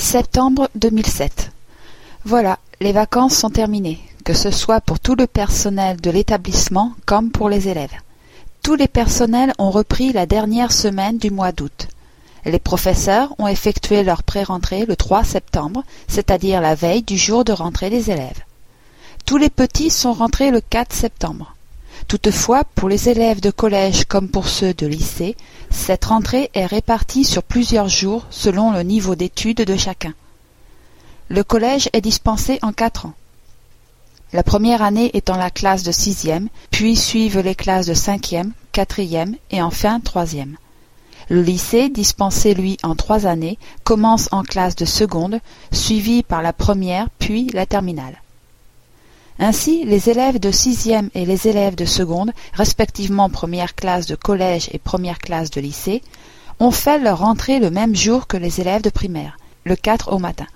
Septembre 2007. Voilà, les vacances sont terminées, que ce soit pour tout le personnel de l'établissement comme pour les élèves. Tous les personnels ont repris la dernière semaine du mois d'août. Les professeurs ont effectué leur pré-rentrée le 3 septembre, c'est-à-dire la veille du jour de rentrée des élèves. Tous les petits sont rentrés le 4 septembre. Toutefois, pour les élèves de collège comme pour ceux de lycée, cette rentrée est répartie sur plusieurs jours selon le niveau d'études de chacun. Le collège est dispensé en quatre ans. La première année étant la classe de sixième, puis suivent les classes de cinquième, quatrième et enfin troisième. Le lycée, dispensé lui en trois années, commence en classe de seconde, suivi par la première puis la terminale. Ainsi, les élèves de sixième et les élèves de seconde, respectivement première classe de collège et première classe de lycée, ont fait leur entrée le même jour que les élèves de primaire, le 4 au matin.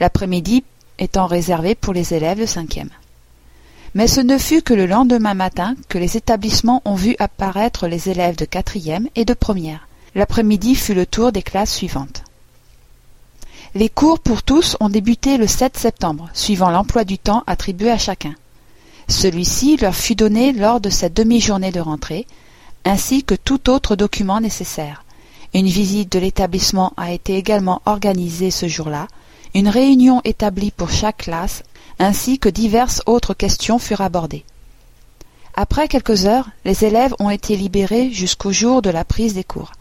L'après-midi étant réservé pour les élèves de cinquième. Mais ce ne fut que le lendemain matin que les établissements ont vu apparaître les élèves de quatrième et de première. L'après-midi fut le tour des classes suivantes. Les cours pour tous ont débuté le 7 septembre, suivant l'emploi du temps attribué à chacun. Celui-ci leur fut donné lors de cette demi-journée de rentrée, ainsi que tout autre document nécessaire. Une visite de l'établissement a été également organisée ce jour-là, une réunion établie pour chaque classe, ainsi que diverses autres questions furent abordées. Après quelques heures, les élèves ont été libérés jusqu'au jour de la prise des cours.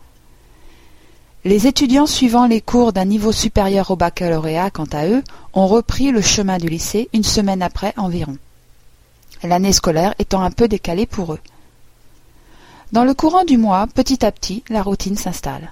Les étudiants suivant les cours d'un niveau supérieur au baccalauréat, quant à eux, ont repris le chemin du lycée une semaine après environ, l'année scolaire étant un peu décalée pour eux. Dans le courant du mois, petit à petit, la routine s'installe.